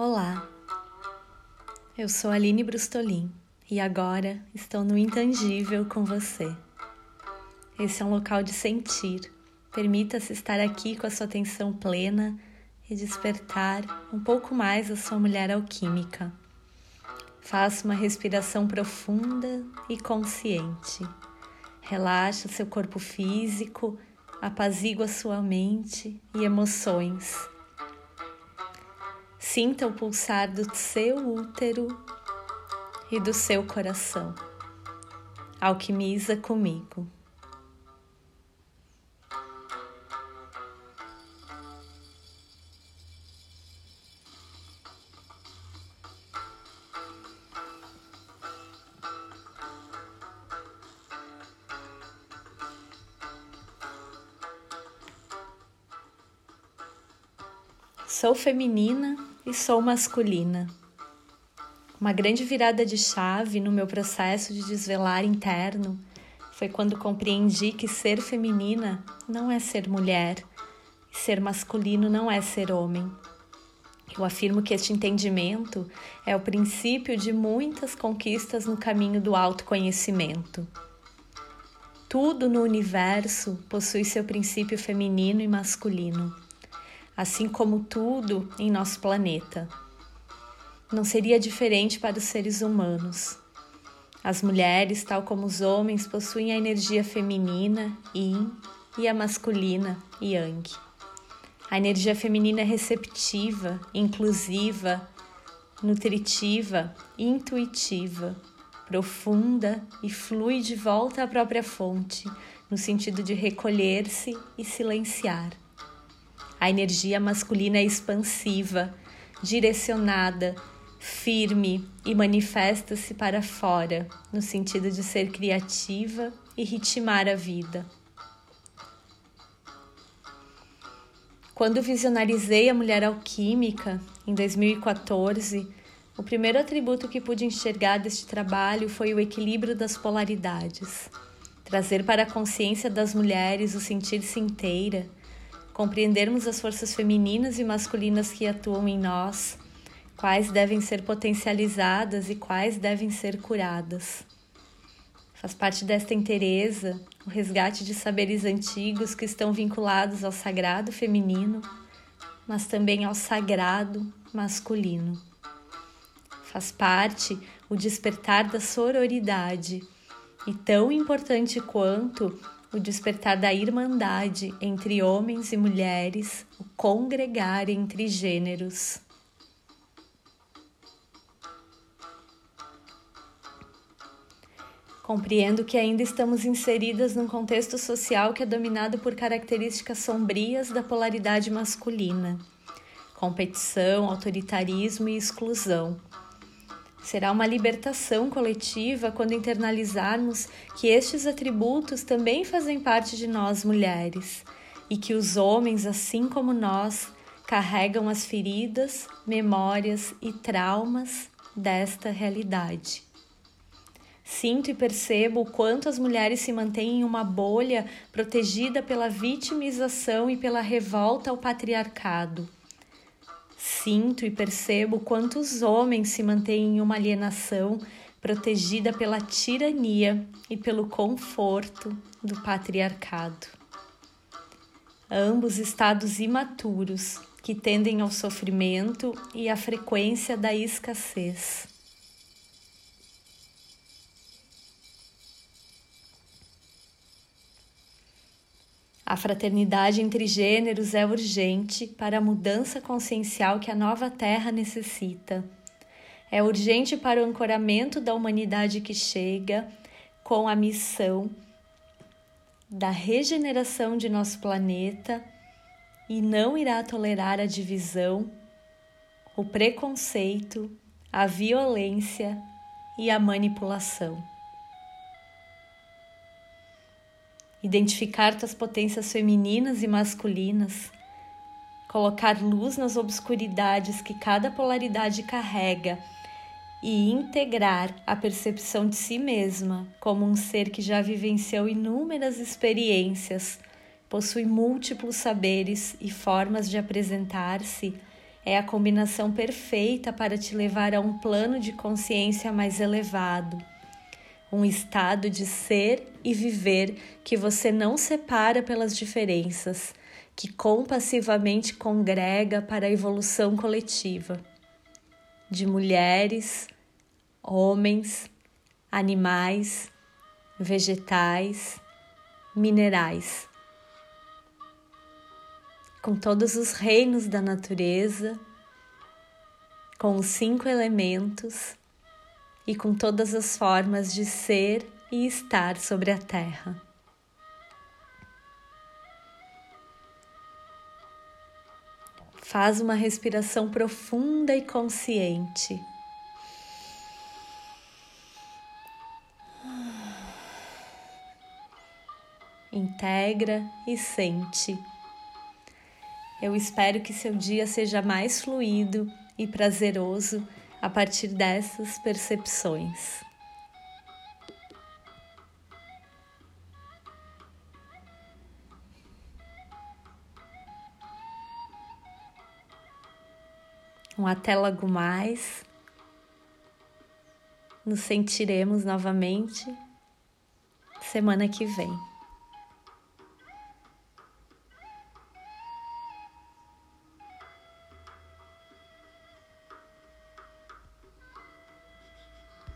Olá, eu sou Aline Brustolin e agora estou no intangível com você. Esse é um local de sentir. Permita-se estar aqui com a sua atenção plena e despertar um pouco mais a sua mulher alquímica. Faça uma respiração profunda e consciente. Relaxa seu corpo físico, apazigua sua mente e emoções Sinta o pulsar do seu útero e do seu coração. Alquimiza comigo. Sou feminina e sou masculina. Uma grande virada de chave no meu processo de desvelar interno foi quando compreendi que ser feminina não é ser mulher e ser masculino não é ser homem. Eu afirmo que este entendimento é o princípio de muitas conquistas no caminho do autoconhecimento. Tudo no universo possui seu princípio feminino e masculino assim como tudo em nosso planeta. Não seria diferente para os seres humanos. As mulheres, tal como os homens, possuem a energia feminina, Yin, e a masculina, Yang. A energia feminina é receptiva, inclusiva, nutritiva, intuitiva, profunda e flui de volta à própria fonte, no sentido de recolher-se e silenciar. A energia masculina é expansiva, direcionada, firme e manifesta-se para fora, no sentido de ser criativa e ritmar a vida. Quando visionarizei a mulher alquímica em 2014, o primeiro atributo que pude enxergar deste trabalho foi o equilíbrio das polaridades. Trazer para a consciência das mulheres o sentir-se inteira compreendermos as forças femininas e masculinas que atuam em nós, quais devem ser potencializadas e quais devem ser curadas. Faz parte desta inteireza o resgate de saberes antigos que estão vinculados ao sagrado feminino, mas também ao sagrado masculino. Faz parte o despertar da sororidade e tão importante quanto o despertar da irmandade entre homens e mulheres, o congregar entre gêneros. Compreendo que ainda estamos inseridas num contexto social que é dominado por características sombrias da polaridade masculina: competição, autoritarismo e exclusão Será uma libertação coletiva quando internalizarmos que estes atributos também fazem parte de nós mulheres e que os homens, assim como nós, carregam as feridas, memórias e traumas desta realidade. Sinto e percebo o quanto as mulheres se mantêm em uma bolha protegida pela vitimização e pela revolta ao patriarcado Sinto e percebo quantos homens se mantêm em uma alienação protegida pela tirania e pelo conforto do patriarcado. Ambos estados imaturos que tendem ao sofrimento e à frequência da escassez. A fraternidade entre gêneros é urgente para a mudança consciencial que a nova Terra necessita. É urgente para o ancoramento da humanidade que chega com a missão da regeneração de nosso planeta e não irá tolerar a divisão, o preconceito, a violência e a manipulação. Identificar tuas potências femininas e masculinas, colocar luz nas obscuridades que cada polaridade carrega e integrar a percepção de si mesma como um ser que já vivenciou inúmeras experiências, possui múltiplos saberes e formas de apresentar-se, é a combinação perfeita para te levar a um plano de consciência mais elevado, um estado de ser e viver que você não separa pelas diferenças, que compassivamente congrega para a evolução coletiva de mulheres, homens, animais, vegetais, minerais. Com todos os reinos da natureza, com os cinco elementos e com todas as formas de ser e estar sobre a Terra. Faz uma respiração profunda e consciente. Integra e sente. Eu espero que seu dia seja mais fluido e prazeroso a partir dessas percepções. Um até logo mais. Nos sentiremos novamente semana que vem.